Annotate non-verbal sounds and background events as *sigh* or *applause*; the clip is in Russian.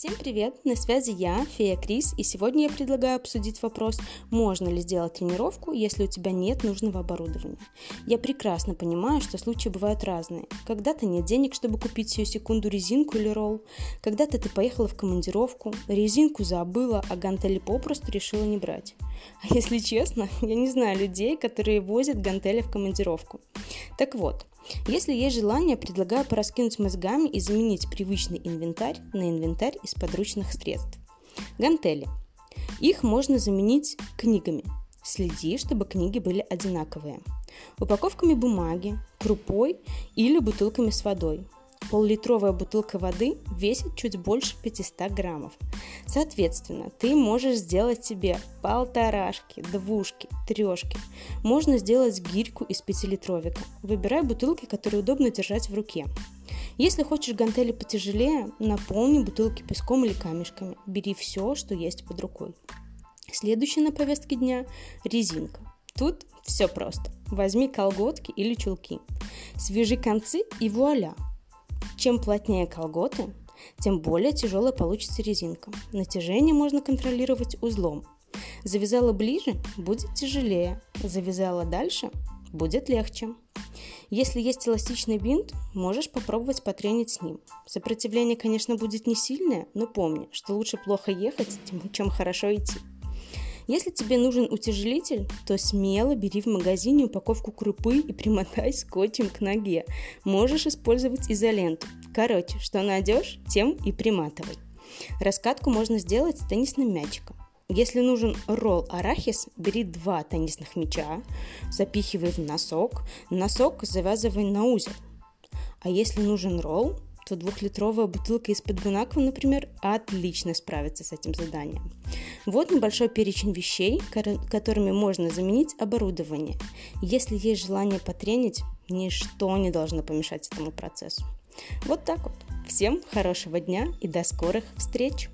Всем привет! На связи я, Фея Крис, и сегодня я предлагаю обсудить вопрос, можно ли сделать тренировку, если у тебя нет нужного оборудования. Я прекрасно понимаю, что случаи бывают разные. Когда-то нет денег, чтобы купить сию секунду резинку или ролл. Когда-то ты поехала в командировку, резинку забыла, а гантели попросту решила не брать. А если честно, *laughs* я не знаю людей, которые возят гантели в командировку. Так вот, если есть желание, предлагаю пораскинуть мозгами и заменить привычный инвентарь на инвентарь из подручных средств. Гантели. Их можно заменить книгами. Следи, чтобы книги были одинаковые. Упаковками бумаги, крупой или бутылками с водой. Поллитровая бутылка воды весит чуть больше 500 граммов. Соответственно, ты можешь сделать себе полторашки, двушки, трешки. Можно сделать гирьку из пятилитровика. Выбирай бутылки, которые удобно держать в руке. Если хочешь гантели потяжелее, наполни бутылки песком или камешками. Бери все, что есть под рукой. Следующее на повестке дня – резинка. Тут все просто. Возьми колготки или чулки. Свяжи концы и вуаля – чем плотнее колготы, тем более тяжелая получится резинка. Натяжение можно контролировать узлом. Завязала ближе – будет тяжелее, завязала дальше – будет легче. Если есть эластичный бинт, можешь попробовать потренить с ним. Сопротивление, конечно, будет не сильное, но помни, что лучше плохо ехать, *laughs* чем хорошо идти. Если тебе нужен утяжелитель, то смело бери в магазине упаковку крупы и примотай скотчем к ноге. Можешь использовать изоленту. Короче, что найдешь, тем и приматывай. Раскатку можно сделать с теннисным мячиком. Если нужен ролл арахис, бери два теннисных мяча, запихивай в носок, носок завязывай на узел. А если нужен ролл, то двухлитровая бутылка из-под Бонаква, например, отлично справится с этим заданием. Вот небольшой перечень вещей, которыми можно заменить оборудование. Если есть желание потренить, ничто не должно помешать этому процессу. Вот так вот. Всем хорошего дня и до скорых встреч!